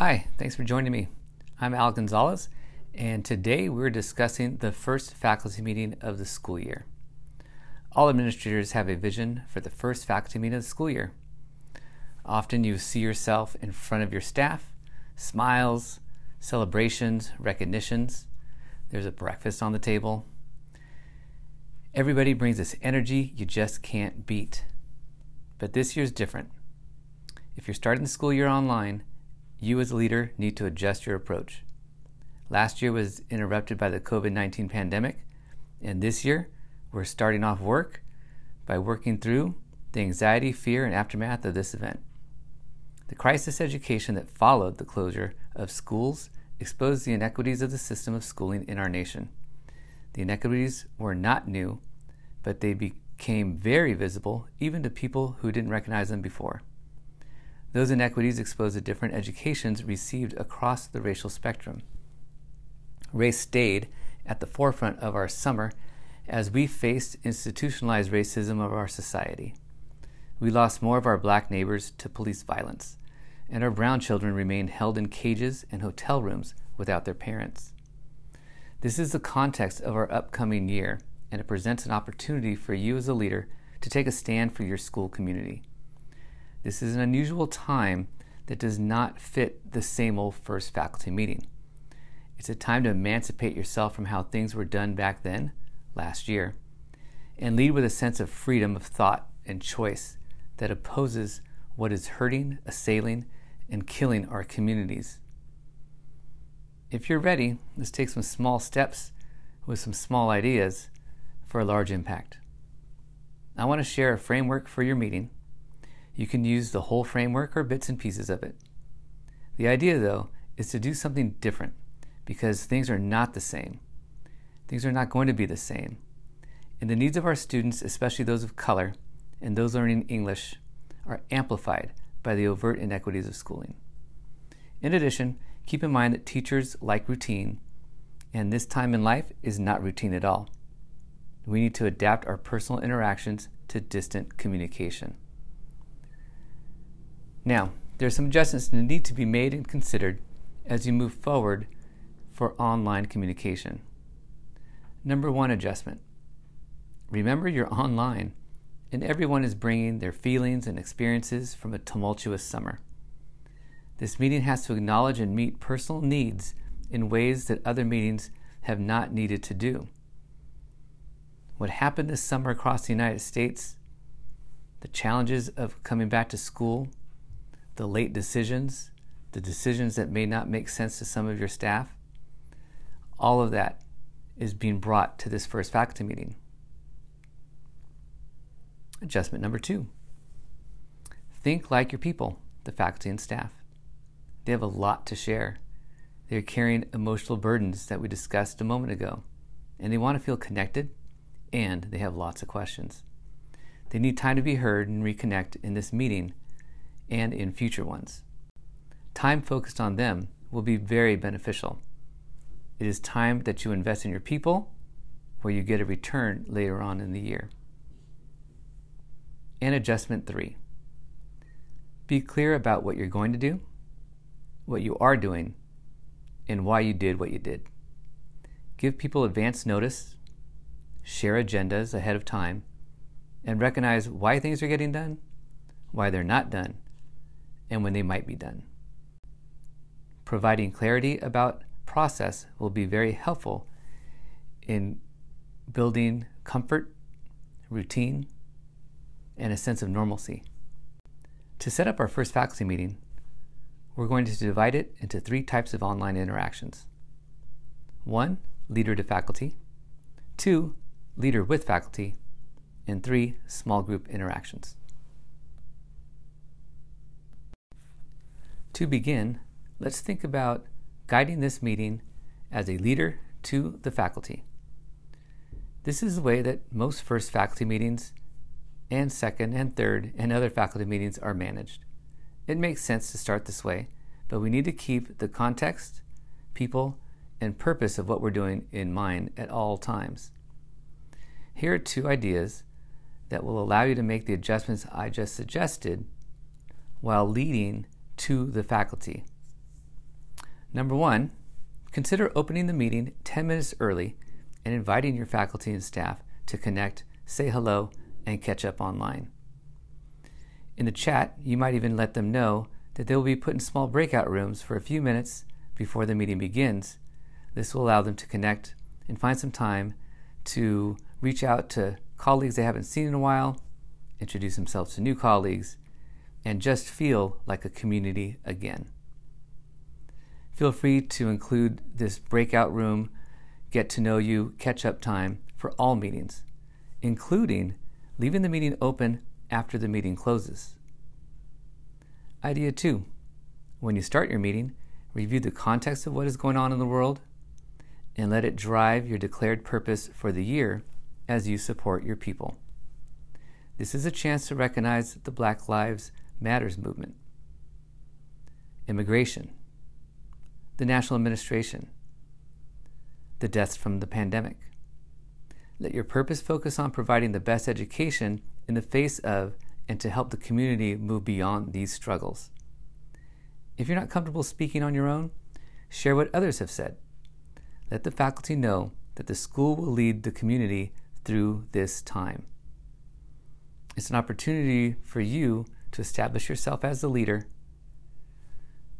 Hi, thanks for joining me. I'm Al Gonzalez, and today we're discussing the first faculty meeting of the school year. All administrators have a vision for the first faculty meeting of the school year. Often you see yourself in front of your staff, smiles, celebrations, recognitions. There's a breakfast on the table. Everybody brings this energy you just can't beat. But this year's different. If you're starting the school year online, you as a leader need to adjust your approach. Last year was interrupted by the COVID 19 pandemic, and this year we're starting off work by working through the anxiety, fear, and aftermath of this event. The crisis education that followed the closure of schools exposed the inequities of the system of schooling in our nation. The inequities were not new, but they became very visible even to people who didn't recognize them before. Those inequities expose the different educations received across the racial spectrum. Race stayed at the forefront of our summer as we faced institutionalized racism of our society. We lost more of our black neighbors to police violence, and our brown children remained held in cages and hotel rooms without their parents. This is the context of our upcoming year, and it presents an opportunity for you as a leader to take a stand for your school community. This is an unusual time that does not fit the same old first faculty meeting. It's a time to emancipate yourself from how things were done back then, last year, and lead with a sense of freedom of thought and choice that opposes what is hurting, assailing, and killing our communities. If you're ready, let's take some small steps with some small ideas for a large impact. I want to share a framework for your meeting you can use the whole framework or bits and pieces of it. The idea, though, is to do something different because things are not the same. Things are not going to be the same. And the needs of our students, especially those of color and those learning English, are amplified by the overt inequities of schooling. In addition, keep in mind that teachers like routine, and this time in life is not routine at all. We need to adapt our personal interactions to distant communication. Now, there are some adjustments that need to be made and considered as you move forward for online communication. Number one adjustment remember you're online and everyone is bringing their feelings and experiences from a tumultuous summer. This meeting has to acknowledge and meet personal needs in ways that other meetings have not needed to do. What happened this summer across the United States, the challenges of coming back to school, the late decisions, the decisions that may not make sense to some of your staff, all of that is being brought to this first faculty meeting. Adjustment number two think like your people, the faculty and staff. They have a lot to share. They're carrying emotional burdens that we discussed a moment ago, and they want to feel connected and they have lots of questions. They need time to be heard and reconnect in this meeting and in future ones. Time focused on them will be very beneficial. It is time that you invest in your people where you get a return later on in the year. And adjustment three be clear about what you're going to do, what you are doing, and why you did what you did. Give people advance notice, share agendas ahead of time, and recognize why things are getting done, why they're not done, and when they might be done. Providing clarity about process will be very helpful in building comfort, routine, and a sense of normalcy. To set up our first faculty meeting, we're going to divide it into three types of online interactions. One, leader to faculty. Two, leader with faculty. And three, small group interactions. To begin, let's think about guiding this meeting as a leader to the faculty. This is the way that most first faculty meetings and second and third and other faculty meetings are managed. It makes sense to start this way, but we need to keep the context, people, and purpose of what we're doing in mind at all times. Here are two ideas that will allow you to make the adjustments I just suggested while leading to the faculty. Number one, consider opening the meeting 10 minutes early and inviting your faculty and staff to connect, say hello, and catch up online. In the chat, you might even let them know that they will be put in small breakout rooms for a few minutes before the meeting begins. This will allow them to connect and find some time to reach out to colleagues they haven't seen in a while, introduce themselves to new colleagues, and just feel like a community again. Feel free to include this breakout room, get to know you, catch up time for all meetings, including leaving the meeting open after the meeting closes. Idea two when you start your meeting, review the context of what is going on in the world and let it drive your declared purpose for the year as you support your people. This is a chance to recognize the Black Lives Matters movement, immigration, the national administration, the deaths from the pandemic. Let your purpose focus on providing the best education in the face of and to help the community move beyond these struggles. If you're not comfortable speaking on your own, share what others have said. Let the faculty know that the school will lead the community through this time. It's an opportunity for you to establish yourself as a leader,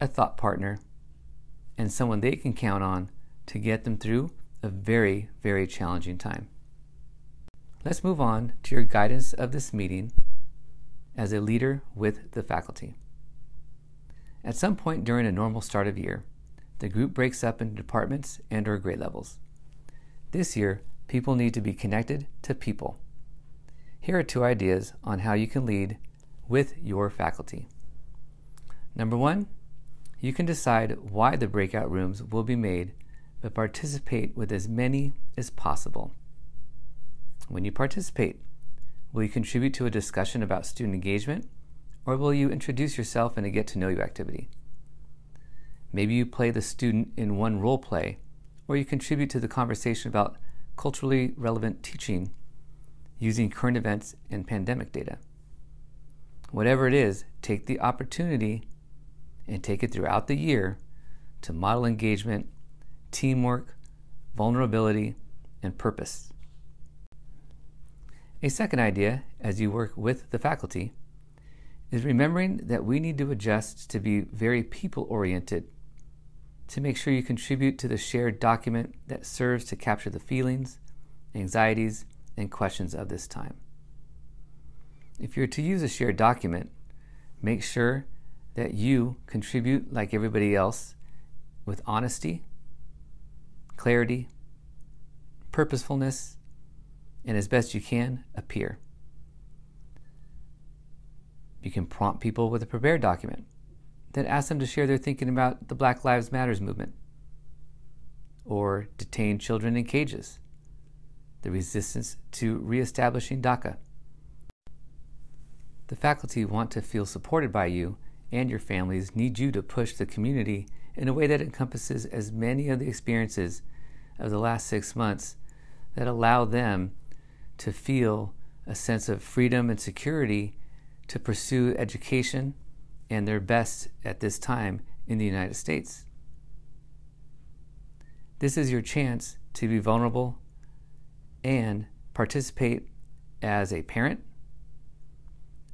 a thought partner, and someone they can count on to get them through a very, very challenging time. Let's move on to your guidance of this meeting as a leader with the faculty. At some point during a normal start of year, the group breaks up into departments and or grade levels. This year, people need to be connected to people. Here are two ideas on how you can lead with your faculty. Number one, you can decide why the breakout rooms will be made, but participate with as many as possible. When you participate, Will you contribute to a discussion about student engagement, or will you introduce yourself in a get to know you activity? Maybe you play the student in one role play, or you contribute to the conversation about culturally relevant teaching using current events and pandemic data. Whatever it is, take the opportunity and take it throughout the year to model engagement, teamwork, vulnerability, and purpose. A second idea, as you work with the faculty, is remembering that we need to adjust to be very people oriented to make sure you contribute to the shared document that serves to capture the feelings, anxieties, and questions of this time. If you're to use a shared document, make sure that you contribute like everybody else with honesty, clarity, purposefulness, and as best you can, appear. You can prompt people with a prepared document, then ask them to share their thinking about the Black Lives Matters movement, or detain children in cages, the resistance to reestablishing DACA. The faculty want to feel supported by you, and your families need you to push the community in a way that encompasses as many of the experiences of the last six months that allow them to feel a sense of freedom and security to pursue education and their best at this time in the United States. This is your chance to be vulnerable and participate as a parent,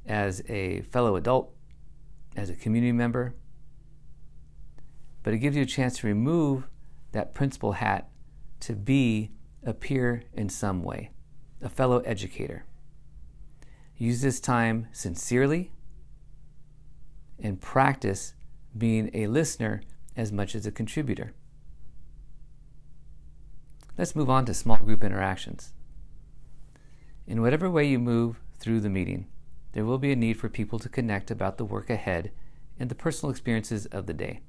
as a fellow adult, as a community member. But it gives you a chance to remove that principal hat to be a peer in some way a fellow educator. Use this time sincerely and practice being a listener as much as a contributor. Let's move on to small group interactions. In whatever way you move through the meeting, there will be a need for people to connect about the work ahead and the personal experiences of the day.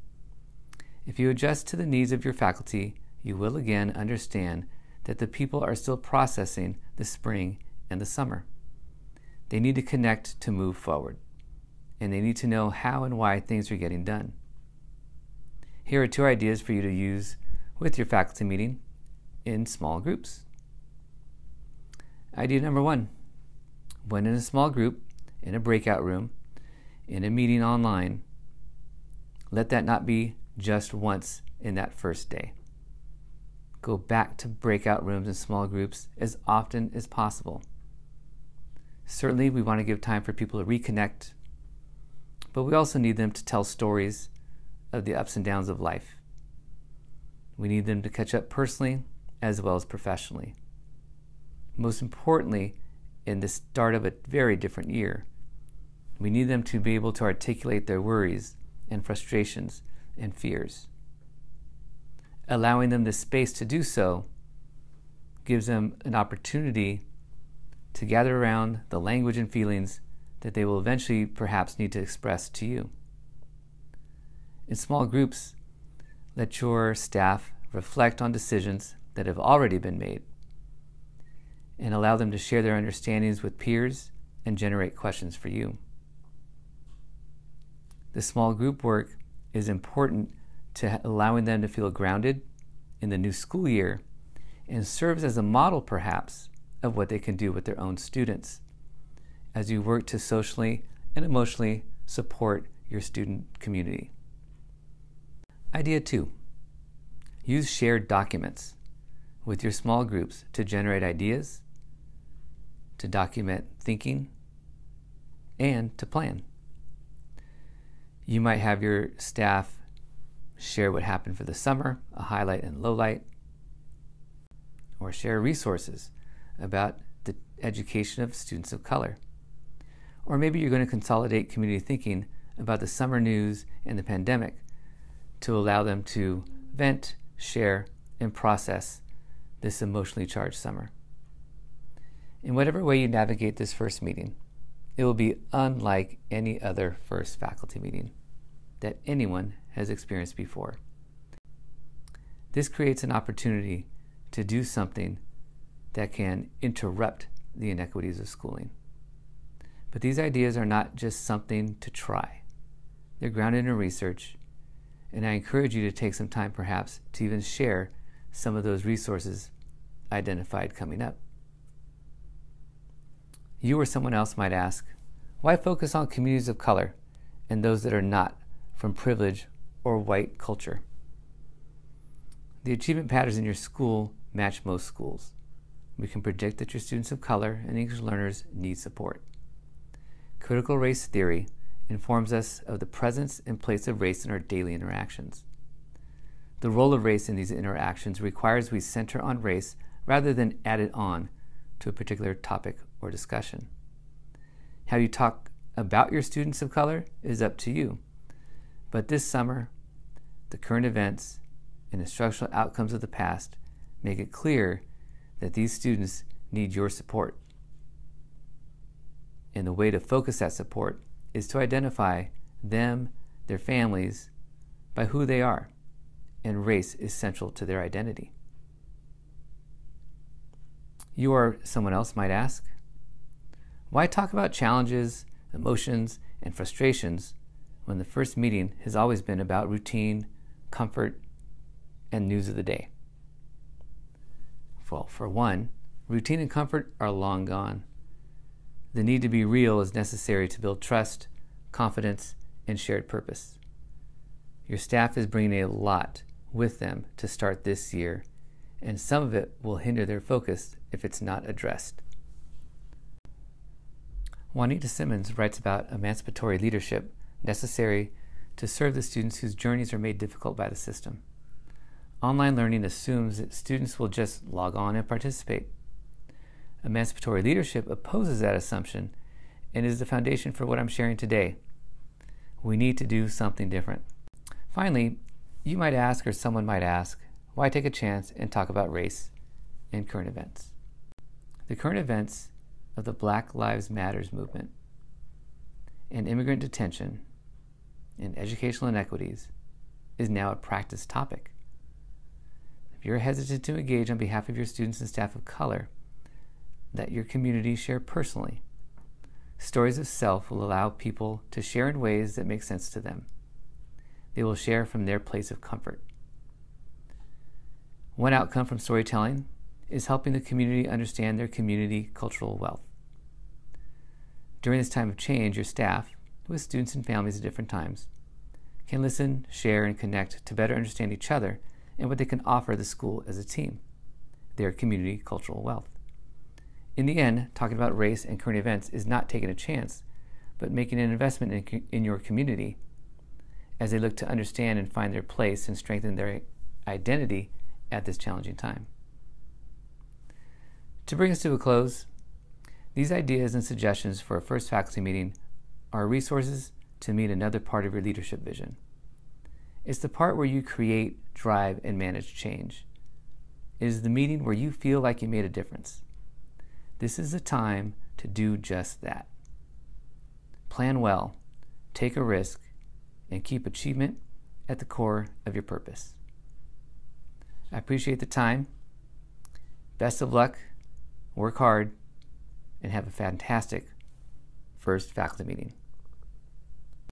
If you adjust to the needs of your faculty, you will again understand that the people are still processing the spring and the summer. They need to connect to move forward, and they need to know how and why things are getting done. Here are two ideas for you to use with your faculty meeting in small groups. Idea number one when in a small group, in a breakout room, in a meeting online, let that not be just once in that first day. Go back to breakout rooms and small groups as often as possible. Certainly, we want to give time for people to reconnect, but we also need them to tell stories of the ups and downs of life. We need them to catch up personally as well as professionally. Most importantly, in the start of a very different year, we need them to be able to articulate their worries and frustrations and fears. Allowing them the space to do so gives them an opportunity to gather around the language and feelings that they will eventually perhaps need to express to you. In small groups, let your staff reflect on decisions that have already been made and allow them to share their understandings with peers and generate questions for you. The small group work is important to allowing them to feel grounded in the new school year and serves as a model, perhaps, of what they can do with their own students as you work to socially and emotionally support your student community. Idea two use shared documents with your small groups to generate ideas, to document thinking, and to plan. You might have your staff share what happened for the summer, a highlight and lowlight, or share resources about the education of students of color. Or maybe you're going to consolidate community thinking about the summer news and the pandemic to allow them to vent, share, and process this emotionally charged summer. In whatever way you navigate this first meeting, it will be unlike any other first faculty meeting that anyone has experienced before. This creates an opportunity to do something that can interrupt the inequities of schooling. But these ideas are not just something to try. They're grounded in research, and I encourage you to take some time perhaps to even share some of those resources identified coming up. You or someone else might ask, why focus on communities of color and those that are not from privilege or white culture? The achievement patterns in your school match most schools. We can predict that your students of color and English learners need support. Critical race theory informs us of the presence and place of race in our daily interactions. The role of race in these interactions requires we center on race rather than add it on to a particular topic or discussion. How you talk about your students of color is up to you. But this summer, the current events and instructional outcomes of the past make it clear that these students need your support. And the way to focus that support is to identify them, their families, by who they are. And race is central to their identity. You or someone else might ask, why talk about challenges, emotions, and frustrations when the first meeting has always been about routine, comfort, and news of the day? Well, for one, routine and comfort are long gone. The need to be real is necessary to build trust, confidence, and shared purpose. Your staff is bringing a lot with them to start this year, and some of it will hinder their focus if it's not addressed. Juanita Simmons writes about emancipatory leadership necessary to serve the students whose journeys are made difficult by the system. Online learning assumes that students will just log on and participate. Emancipatory leadership opposes that assumption and is the foundation for what I'm sharing today. We need to do something different. Finally, you might ask, or someone might ask, why take a chance and talk about race and current events? The current events of the Black Lives Matters movement and immigrant detention and educational inequities is now a practice topic. If you're hesitant to engage on behalf of your students and staff of color, that your community share personally. Stories of self will allow people to share in ways that make sense to them. They will share from their place of comfort. One outcome from storytelling is helping the community understand their community cultural wealth. During this time of change, your staff, with students and families at different times, can listen, share, and connect to better understand each other and what they can offer the school as a team, their community cultural wealth. In the end, talking about race and current events is not taking a chance, but making an investment in, in your community as they look to understand and find their place and strengthen their identity at this challenging time. To bring us to a close, these ideas and suggestions for a first faculty meeting are resources to meet another part of your leadership vision. It's the part where you create, drive, and manage change. It is the meeting where you feel like you made a difference. This is the time to do just that. Plan well, take a risk, and keep achievement at the core of your purpose. I appreciate the time. Best of luck, work hard, and have a fantastic first faculty meeting.